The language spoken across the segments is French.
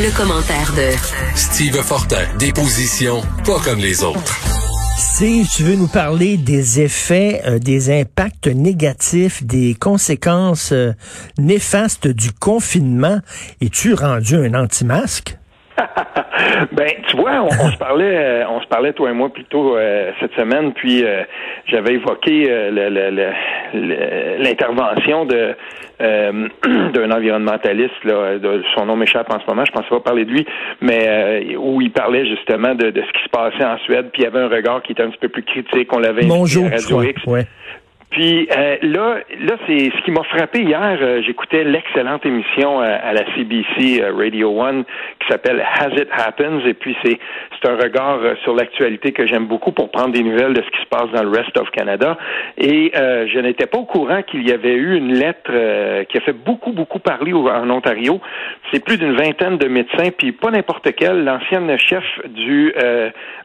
Le, commentaire de Steve Fortin, des positions pas comme les autres. Si tu veux nous parler des effets, euh, des impacts négatifs, des conséquences euh, néfastes du confinement, es-tu rendu un anti-masque? ben, tu vois, on, se parlait, euh, on se parlait toi et moi plus tôt cette semaine, puis j'avais évoqué l'intervention de euh, d'un environnementaliste, là, de, son nom m'échappe en ce moment, je pense pas parler de lui, mais euh, où il parlait justement de, de, ce qui se passait en Suède, puis il y avait un regard qui était un petit peu plus critique, on l'avait invité à Radio X. Ouais. Puis euh, là, là, c'est ce qui m'a frappé hier. Euh, j'écoutais l'excellente émission euh, à la CBC Radio One qui s'appelle Has It Happens, et puis c'est c'est un regard sur l'actualité que j'aime beaucoup pour prendre des nouvelles de ce qui se passe dans le rest of Canada. Et je n'étais pas au courant qu'il y avait eu une lettre qui a fait beaucoup beaucoup parler en Ontario. C'est plus d'une vingtaine de médecins, puis pas n'importe quel. L'ancienne chef du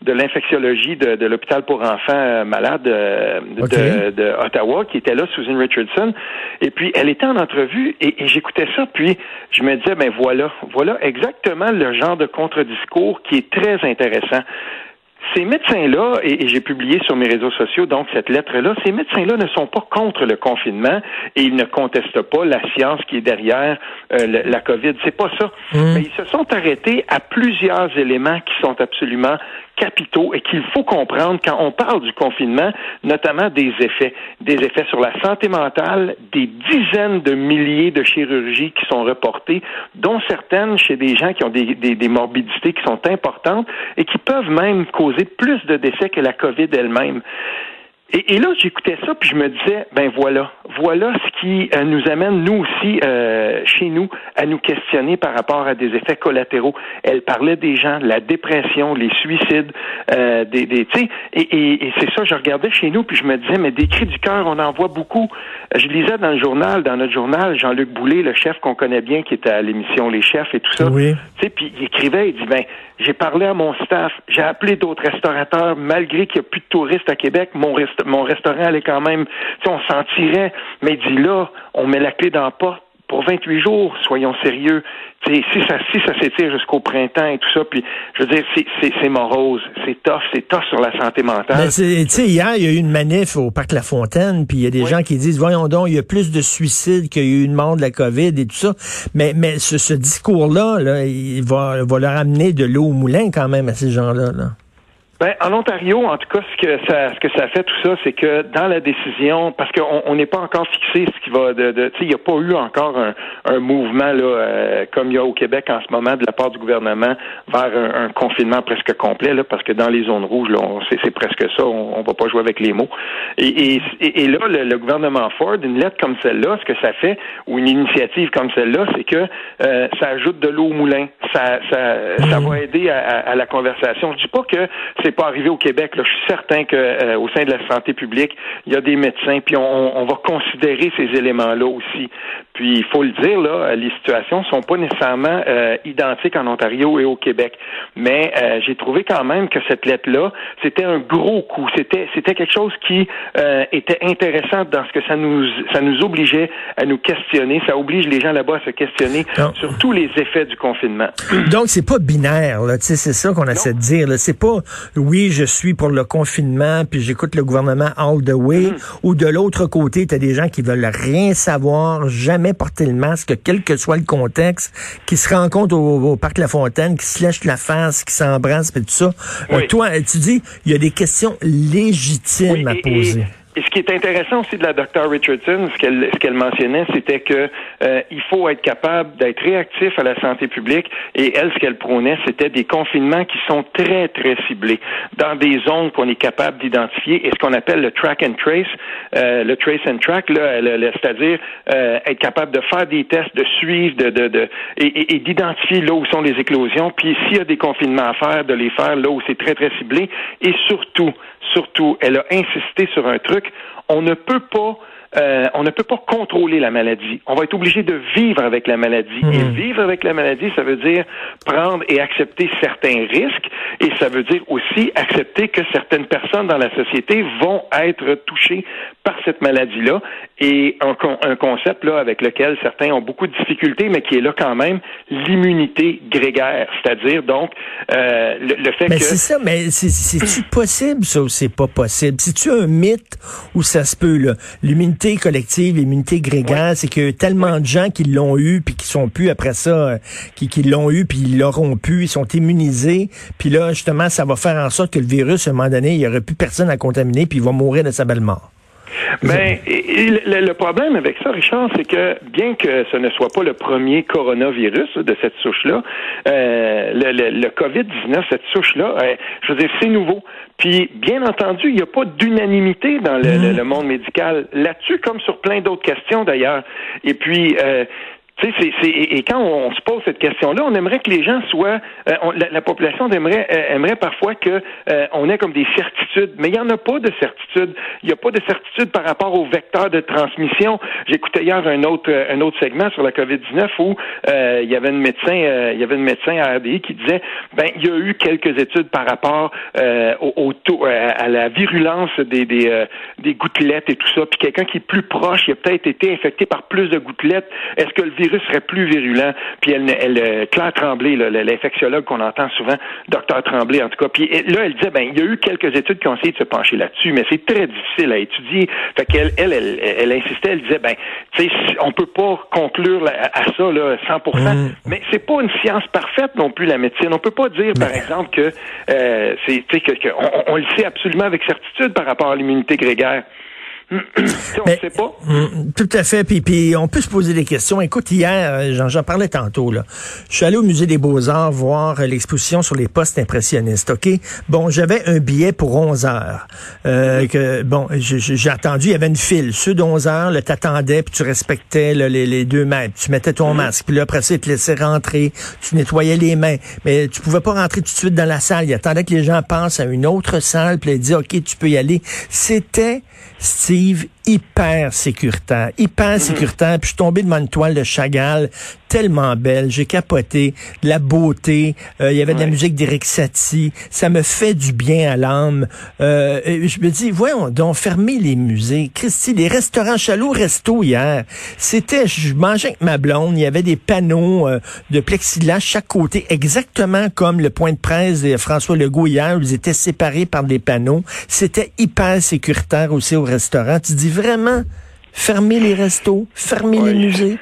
de l'infectiologie de, de l'hôpital pour enfants malades de, de qui était là, Susan Richardson. Et puis, elle était en entrevue et, j'écoutais ça, puis je me disais, ben voilà, voilà exactement le genre de contre-discours qui est très intéressant. Ces médecins-là, et, j'ai publié sur mes réseaux sociaux donc cette lettre-là, ces médecins-là ne sont pas contre le confinement et ils ne contestent pas la science qui est derrière euh, la COVID. C'est pas ça. Mmh. Mais ils se sont arrêtés à plusieurs éléments qui sont absolument capitaux et qu'il faut comprendre quand on parle du confinement, notamment des effets, des effets sur la santé mentale, des dizaines de milliers de chirurgies qui sont reportées, dont certaines chez des gens qui ont des, des, morbidités qui sont importantes et qui peuvent même causer plus de décès que la COVID elle-même. Et, là, j'écoutais ça, puis je me disais, ben voilà, voilà ce qui euh, nous amène, nous aussi, euh, chez nous, à nous questionner par rapport à des effets collatéraux. Elle parlait des gens, la dépression, les suicides, euh, des, des tu sais, et, et, c'est ça, je regardais chez nous, puis je me disais, mais des cris du cœur, on en voit beaucoup. Je lisais dans le journal, dans notre journal, Jean-Luc Boulay, le chef qu'on connaît bien, qui était à l'émission Les Chefs et tout ça. Oui. Tu sais, puis il écrivait, il dit, ben, j'ai parlé à mon staff, j'ai appelé d'autres restaurateurs, malgré qu'il n'y a plus de touristes à Québec, mon restaurant mon restaurant allait quand même, tu on s'en tirait, mais il dit là, on met la clé dans la porte pour 28 jours, soyons sérieux. si ça, si ça s'étire jusqu'au printemps et tout ça, puis je veux dire, c'est morose, c'est tough, c'est tough sur la santé mentale. Tu sais, hier, il y a eu une manif au Parc La Fontaine, puis il y a des gens qui disent, voyons donc, il y a plus de suicides qu'il y a eu une mort de la COVID et tout ça. Mais, mais ce, discours-là, là, il va, va leur amener de l'eau au moulin quand même à ces gens-là. Là. Ben, en Ontario, en tout cas, ce que ça, ce que ça fait tout ça, c'est que dans la décision, parce qu'on n'est pas encore fixé ce qui va de, de tu sais, il n'y a pas eu encore un, un mouvement là, euh, comme il y a au Québec en ce moment de la part du gouvernement vers un, confinement presque complet, là, parce que dans les zones rouges, là, c'est, presque ça, on, on va pas jouer avec les mots. Et, et, et là, le, gouvernement Ford, une lettre comme celle-là, ce que ça fait, ou une initiative comme celle-là, c'est que euh, ça ajoute de l'eau au moulin, ça, ça, ça va aider à, à, la conversation. Je dis pas que c'est pas arrivé au Québec. Là. Je suis certain que euh, au sein de la santé publique, il y a des médecins, puis on, on va considérer ces éléments-là aussi. Puis il faut le dire, là, les situations sont pas nécessairement euh, identiques en Ontario et au Québec. Mais euh, j'ai trouvé quand même que cette lettre-là, c'était un gros coup. C'était c'était quelque chose qui était intéressant dans ce que ça nous ça nous obligeait à nous questionner. Ça oblige les gens là-bas à se questionner sur tous les effets du confinement. Donc c'est pas binaire, là. C'est ça qu'on essaie de dire. C'est pas oui, je suis pour le confinement, puis j'écoute le gouvernement all the way, mm. ou de l'autre côté, tu as des gens qui veulent rien savoir, jamais porter le masque, quel que soit le contexte, qui se rencontrent au, parc La Fontaine, qui se lèchent la face, qui s'embrassent, et tout ça. Euh, toi, tu dis, il y a des questions légitimes à poser. Et ce qui est intéressant aussi de la Dr. Richardson, ce qu'elle ce qu'elle mentionnait, c'était que euh, il faut être capable d'être réactif à la santé publique. Et elle, ce qu'elle prônait, c'était des confinements qui sont très très ciblés dans des zones qu'on est capable d'identifier et ce qu'on appelle le track and trace, euh, le trace and track, là, c'est-à-dire euh, être capable de faire des tests, de suivre, de, de, de et, et d'identifier là où sont les éclosions. Puis s'il y a des confinements à faire, de les faire là où c'est très très ciblé. Et surtout, surtout, elle a insisté sur un truc on ne peut pas euh, on ne peut pas contrôler la maladie. On va être obligé de vivre avec la maladie. Et hmm. vivre avec la maladie, ça veut dire prendre et accepter certains risques, et ça veut dire aussi accepter que certaines personnes dans la société vont être touchées par cette maladie-là. Et un, un concept là avec lequel certains ont beaucoup de difficultés, mais qui est là quand même, l'immunité grégaire, c'est-à-dire donc euh, le, fait mais que. c'est ça, mais c'est-tu possible ça ou c'est pas possible? C'est-tu un mythe où ça se peut là? L'immunité collective, l'immunité grégaire, c'est que tellement de gens qui l'ont eu puis qui sont plus après ça, euh, qui, qui l'ont eu puis ils l'auront pu, ils sont immunisés. Puis là, justement, ça va faire en sorte que le virus, à un moment donné, il n'y aurait plus personne à contaminer puis il va mourir de sa belle mort. Ben, le, problème avec ça, Richard, c'est que bien que ce ne soit pas le premier coronavirus de cette souche-là, euh, le, COVID-19, cette souche-là, euh, je veux dire, c'est nouveau. Puis, bien entendu, il n'y a pas d'unanimité dans le, monde médical là-dessus, comme sur plein d'autres questions d'ailleurs. Et puis, euh, tu sais, c'est, et quand on se pose cette question-là, on aimerait que les gens soient, euh, la, population aimerait, euh, aimerait parfois que euh, on ait comme des certitudes, mais il n'y en a pas de certitude. Il n'y a pas de certitude par rapport aux vecteurs de transmission. J'écoutais hier un autre, un autre segment sur la COVID-19 où il y avait une médecin, il y avait une médecin à RDI qui disait, ben il y a eu quelques études par rapport au, au taux, à la virulence des des, des gouttelettes et tout ça. Puis quelqu'un qui est plus proche, il a peut-être été infecté par plus de gouttelettes. Est-ce que le virus serait plus virulent. Puis elle, elle euh, Claire Tremblay, l'infectiologue qu'on entend souvent, docteur Tremblay en tout cas. Puis là, elle disait, ben il y a eu quelques études qui ont essayé de se pencher là-dessus, mais c'est très difficile à étudier. Fait qu'elle, elle, elle, insistait, elle disait, ben tu sais, on peut pas conclure à, ça là 100%. Mm. Mais c'est pas une science parfaite non plus la médecine. On peut pas dire, par exemple, que euh, c'est, que, que on, on le sait absolument avec certitude par rapport à l'immunité grégaire. On sait pas. Mm, tout à fait. Puis, puis on peut se poser des questions. Écoute, hier, euh, j'en parlais tantôt. Là. Je suis allé au musée des Beaux-Arts voir euh, l'exposition sur les postes impressionnistes. Ok? Bon, j'avais un billet pour 11 heures. Euh, que bon, j'ai attendu. Il y avait une file. Ceux de 11 heures, là, t'attendais puis tu respectais les, les, deux mètres. Tu mettais ton mm-hmm. masque. Puis là, après ça, ils te laissaient rentrer. Tu nettoyais les mains. Mais tu pouvais pas rentrer tout de suite dans la salle. Il attendait que les gens passent à une autre salle. Puis ils disaient, ok, tu peux y aller. C'était Steve hyper sécuritaire, hyper mhm. sécuritaire. Puis je suis tombé devant une toile de Chagall tellement belle, j'ai capoté, la beauté, euh, il y avait de la musique d'Eric Satie, ça me fait du bien à l'âme. Euh, je me dis, voyons donc, fermer les musées. Christy, les restaurants Chaloux Resto hier, c'était, je mangeais avec ma blonde, il y avait des panneaux euh, de plexiglas chaque côté, exactement comme le point de presse de François Legault hier, où ils étaient séparés par des panneaux. C'était hyper sécuritaire aussi au restaurant. Tu dis vraiment fermer les restos, fermer les musées?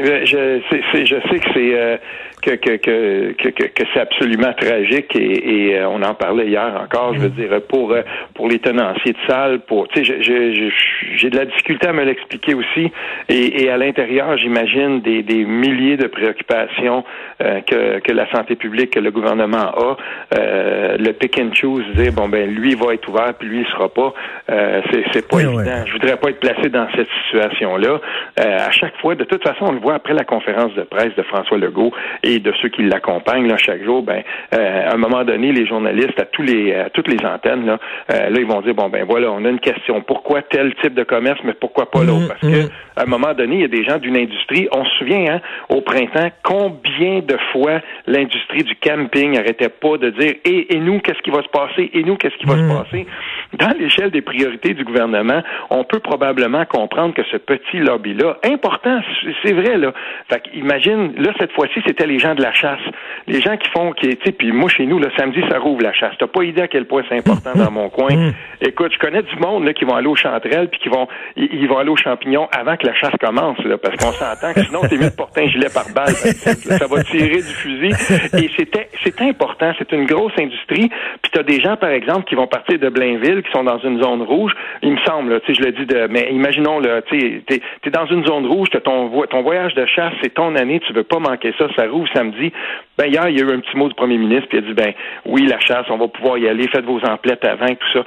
Je, je sais que c'est euh, que, que, que, que, que c'est absolument tragique et, et, euh, on en parlait hier encore, je veux dire, pour, euh, pour les tenanciers de salle, pour, tu sais, j'ai de la difficulté à me l'expliquer aussi. Et, et à l'intérieur, j'imagine des, des milliers de préoccupations euh, que, que la santé publique, que le gouvernement a, euh, le pick and choose, dire, bon, ben, lui, va être ouvert, puis lui, il sera pas, euh, c'est pas évident. Je voudrais pas être placé dans cette situation-là. à chaque fois, de toute façon, on le voit après la conférence de presse de François Legault, et de ceux qui l'accompagnent là, chaque jour, ben, euh, à un moment donné, les journalistes à tous les à toutes les antennes, là, euh, là, ils vont dire bon ben voilà, on a une question. Pourquoi tel type de commerce, mais pourquoi pas l'autre? Parce que mm-hmm. à un moment donné, il y a des gens d'une industrie. On se souvient, hein, au printemps, combien de fois l'industrie du camping n'arrêtait pas de dire et, et nous, qu'est-ce qui va se passer? Et nous, qu'est-ce qui va se mm-hmm. passer? Dans l'échelle des priorités du gouvernement, on peut probablement comprendre que ce petit lobby-là, important, c'est vrai, là. Fait imagine, là, cette fois-ci, c'était les gens de la chasse. Les gens qui font, qui, tu sais, puis moi, chez nous, le samedi, ça rouvre la chasse. T'as pas idée à quel point c'est important dans mon coin. Mm. Écoute, je connais du monde, là, qui vont aller aux chanterelles puis qui vont, ils, vont aller aux champignons avant que la chasse commence, là, parce qu'on s'entend que sinon, t'es mieux de porter un gilet par balle. ça va tirer du fusil. Et c'était, c'est important. C'est une grosse industrie. Puis t'as des gens, par exemple, qui vont partir de Blainville qui sont dans une zone rouge, il me semble, tu sais, je le dis de, mais imaginons, là, tu sais, t'es, es dans une zone rouge, t'as ton, ton voyage de chasse, c'est ton année, tu veux pas manquer ça, ça rouvre samedi. Ben, hier, il y a eu un petit mot du premier ministre, puis il a dit, ben, oui, la chasse, on va pouvoir y aller, faites vos emplettes avant tout ça.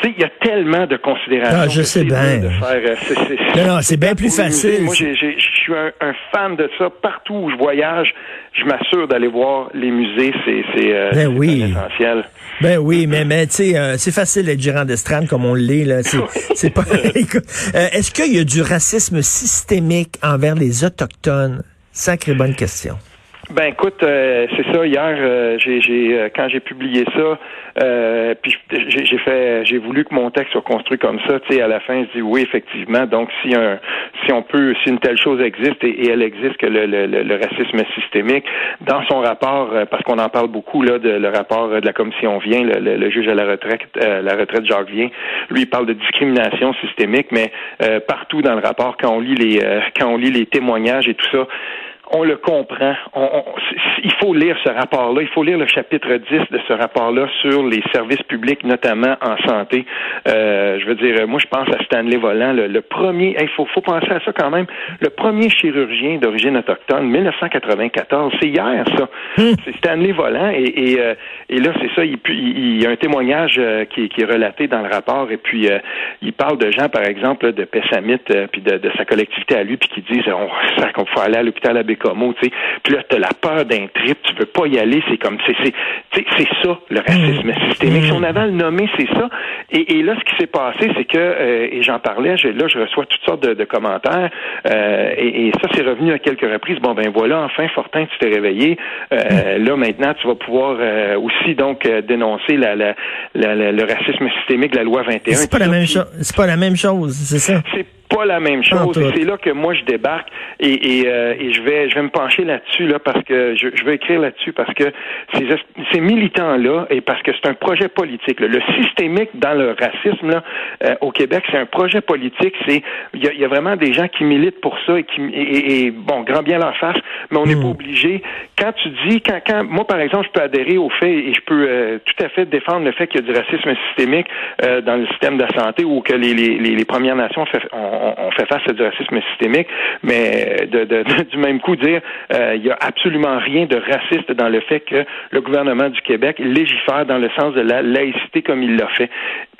Tu sais, il y a tellement de considérations. Ah, je sais bien. Euh, non, non, c'est bien plus facile. Moi, je suis un, fan de ça. Partout où je voyage, je m'assure d'aller voir les musées. C'est euh, ben oui. essentiel. Ben oui, mais, mais tu sais, euh, c'est facile d'être gérant d'estrade comme on l'est. là. C'est pas. Est-ce qu'il y a du racisme systémique envers les Autochtones? Sacrée bonne question. Ben écoute, euh, c'est ça. Hier, euh, j'ai, j'ai euh, quand j'ai publié ça, puis j'ai, fait, j'ai voulu que mon texte soit construit comme ça. Tu sais, à la fin, je dis oui, effectivement. Donc, si un, si on peut, si une telle chose existe et, elle existe, que le, le, le, racisme systémique, dans son rapport, parce qu'on en parle beaucoup là, de le rapport de la commission vient, le, juge à la retraite, la retraite Jacques vient, lui il parle de discrimination systémique, mais partout dans le rapport, quand on lit les, quand on lit les témoignages et tout ça on le comprend. il faut lire ce rapport-là. Il faut lire le chapitre 10 de ce rapport-là sur les services publics, notamment en santé. Euh, je veux dire, moi, je pense à Stanley Volant, le, premier. Il faut, faut penser à ça quand même. Le premier chirurgien d'origine autochtone, 1994. C'est hier, ça. Hmm. C'est Stanley Volant. Et, et, euh, là, c'est ça. Il, y a un témoignage euh, qui, est relaté dans le rapport. Et puis, il parle de gens, par exemple, de Pessamit, puis de, sa collectivité à lui, puis qui disent on, faut aller à l'hôpital à Bécomo, tu sais. Puis là, t'as la peur d'un trip, tu veux pas y aller, c'est comme, c'est, c'est, c'est ça, le racisme mmh. systémique. Si on avait à le nommer, c'est ça. Et, là, ce qui s'est passé, c'est que, euh, et j'en parlais, là, je reçois toutes sortes de, commentaires, euh, et, ça, c'est revenu à quelques reprises. Bon, ben voilà, enfin, Fortin, tu t'es réveillé. Euh, mmh. Là, maintenant, tu vas pouvoir aussi, donc, dénoncer la, la, le racisme systémique, la loi 21. C'est pas, la même chose. C'est pas la même chose, c'est ça? Pas la même chose. Et c'est là que moi je débarque et, et, euh, et, je vais je vais me pencher là-dessus là parce que je, je vais écrire là-dessus parce que ces, ces militants là et parce que c'est un projet politique. Le systémique dans le racisme là euh, au Québec, c'est un projet politique. C'est il y a, y a, vraiment des gens qui militent pour ça et qui et, bon grand bien leur face, mais on n'est pas hmm. obligé. Quand tu dis quand, quand moi par exemple je peux adhérer au fait et je peux euh, tout à fait défendre le fait qu'il y a du racisme systémique dans le système de la santé ou que les, les, les Premières Nations fait, on, fait face à du racisme systémique, mais de, du même coup dire euh, il y a absolument rien de raciste dans le fait que le gouvernement du Québec légifère dans le sens de la laïcité comme il l'a fait.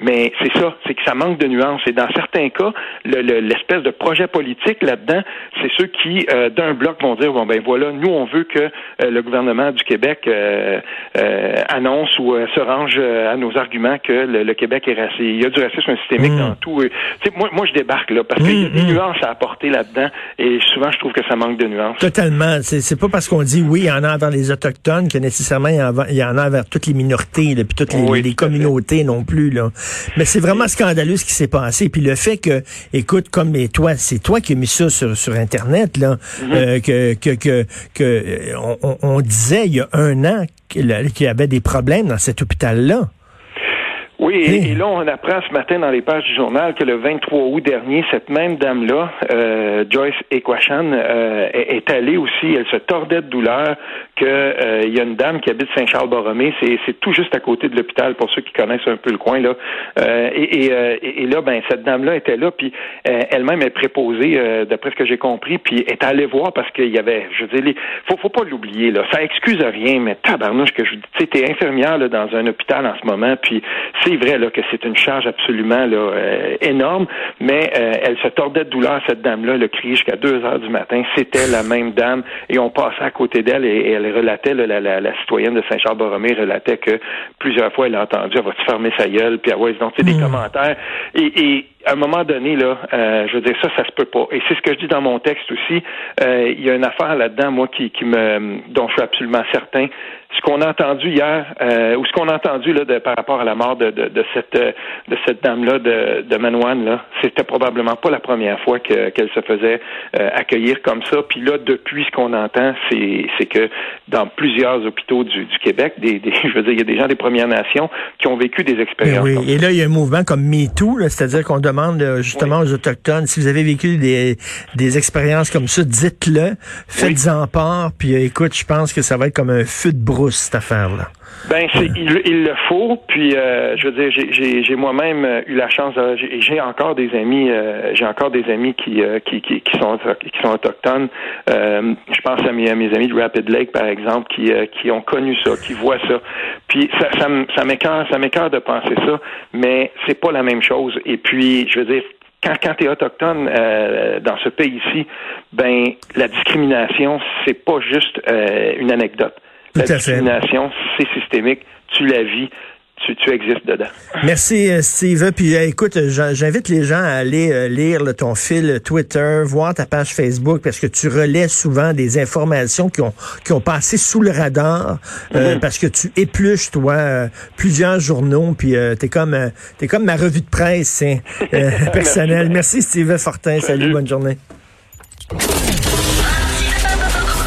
Mais c'est ça, c'est que ça manque de nuances. Et dans certains cas, l'espèce de projet politique là-dedans, c'est ceux qui, euh, d'un bloc, vont dire bon ben voilà, nous on veut que euh, le gouvernement du Québec annonce ou se range à nos arguments que le, Québec est raciste. Il y a du racisme systémique mmh. dans tout. moi, moi, je débarque là parce qu'il y a des mm, mm. nuances à apporter là-dedans et souvent je trouve que ça manque de nuances. Totalement. C'est pas parce qu'on dit oui, il y en a envers les autochtones que nécessairement il y en a envers toutes les minorités, puis toutes les, communautés non plus là. Mais c'est vraiment scandaleux ce qui s'est passé. Puis le fait que, écoute, comme toi, c'est toi qui as mis ça sur, sur internet là, mm-hmm. euh, que que que, que on, on, disait il y a un an qu'il y avait des problèmes dans cet hôpital là. Oui, et, là, on apprend ce matin dans les pages du journal que le 23 août dernier, cette même dame-là, euh, Joyce Equashan, euh, est, allée aussi, elle se tordait de douleur, qu'il euh, y a une dame qui habite Saint-Charles-Borromée, c'est tout juste à côté de l'hôpital, pour ceux qui connaissent un peu le coin, là. Euh, et, et, là, ben, cette dame-là était là, puis elle-même est préposée, d'après ce que j'ai compris, puis est allée voir parce qu'il y avait, je veux dire, faut, faut pas l'oublier, là, ça excuse rien, mais tabarnouche que je tu sais, t'es infirmière, là, dans un hôpital en ce moment, puis c'est vrai là, que c'est une charge absolument là, euh, énorme, mais euh, elle se tordait de douleur, cette dame-là, le cri jusqu'à 2 heures du matin. C'était la même dame et on passait à côté d'elle et, elle relatait, la, la, citoyenne de Saint-Charles-Borromée relatait que plusieurs fois elle a entendu, elle va-tu fermer sa gueule, puis ah ouais, donc c'est des hmm. commentaires. Et, à un moment donné, là, euh, je veux dire, ça, ça se peut pas. Et c'est ce que je dis dans mon texte aussi. il y a une affaire là-dedans, moi, qui, qui me, dont je suis absolument certain ce qu'on a entendu hier, euh, ou ce qu'on a entendu là, de, par rapport à la mort de, de, de cette, de cette dame-là, de, de Manouane, là, c'était probablement pas la première fois que, qu'elle se faisait euh, accueillir comme ça. Puis là, depuis ce qu'on entend, c'est, c'est que dans plusieurs hôpitaux du, du Québec, des, des, je veux dire, il y a des gens des Premières Nations qui ont vécu des expériences. Oui, et là, il y a un mouvement comme MeToo, c'est-à-dire qu'on demande euh, justement aux Autochtones, si vous avez vécu des, des expériences comme ça, dites-le, faites-en part, puis écoute, je pense que ça va être comme un feu de brousse cette affaire-là. Ben, c'est, il, le faut. Puis, euh, je veux dire, j'ai, j'ai, moi-même euh, eu la chance. j'ai, j'ai encore des amis. Euh, j'ai encore des amis qui, qui, qui, sont qui sont autochtones. je pense à mes, amis de Rapid Lake, par exemple, qui, qui ont connu ça, qui voient ça. Puis, ça, ça, ça ça de penser ça, mais c'est pas la même chose. Et puis, je veux dire, quand, quand tu es autochtone euh, dans ce pays-ci, ben la discrimination, c'est pas juste euh, une anecdote. La discrimination, c'est systémique. Tu la vis tu, tu existes dedans. Merci, euh, Steve. Puis euh, écoute, j'invite les gens à aller euh, lire ton fil Twitter, voir ta page Facebook, parce que tu relais souvent des informations qui ont, qui ont passé sous le radar, mm-hmm. parce que tu épluches, toi, plusieurs journaux, puis t'es comme t'es comme ma revue de presse hein, personnelle. Merci, Steve Fortin. Salut, bonne journée.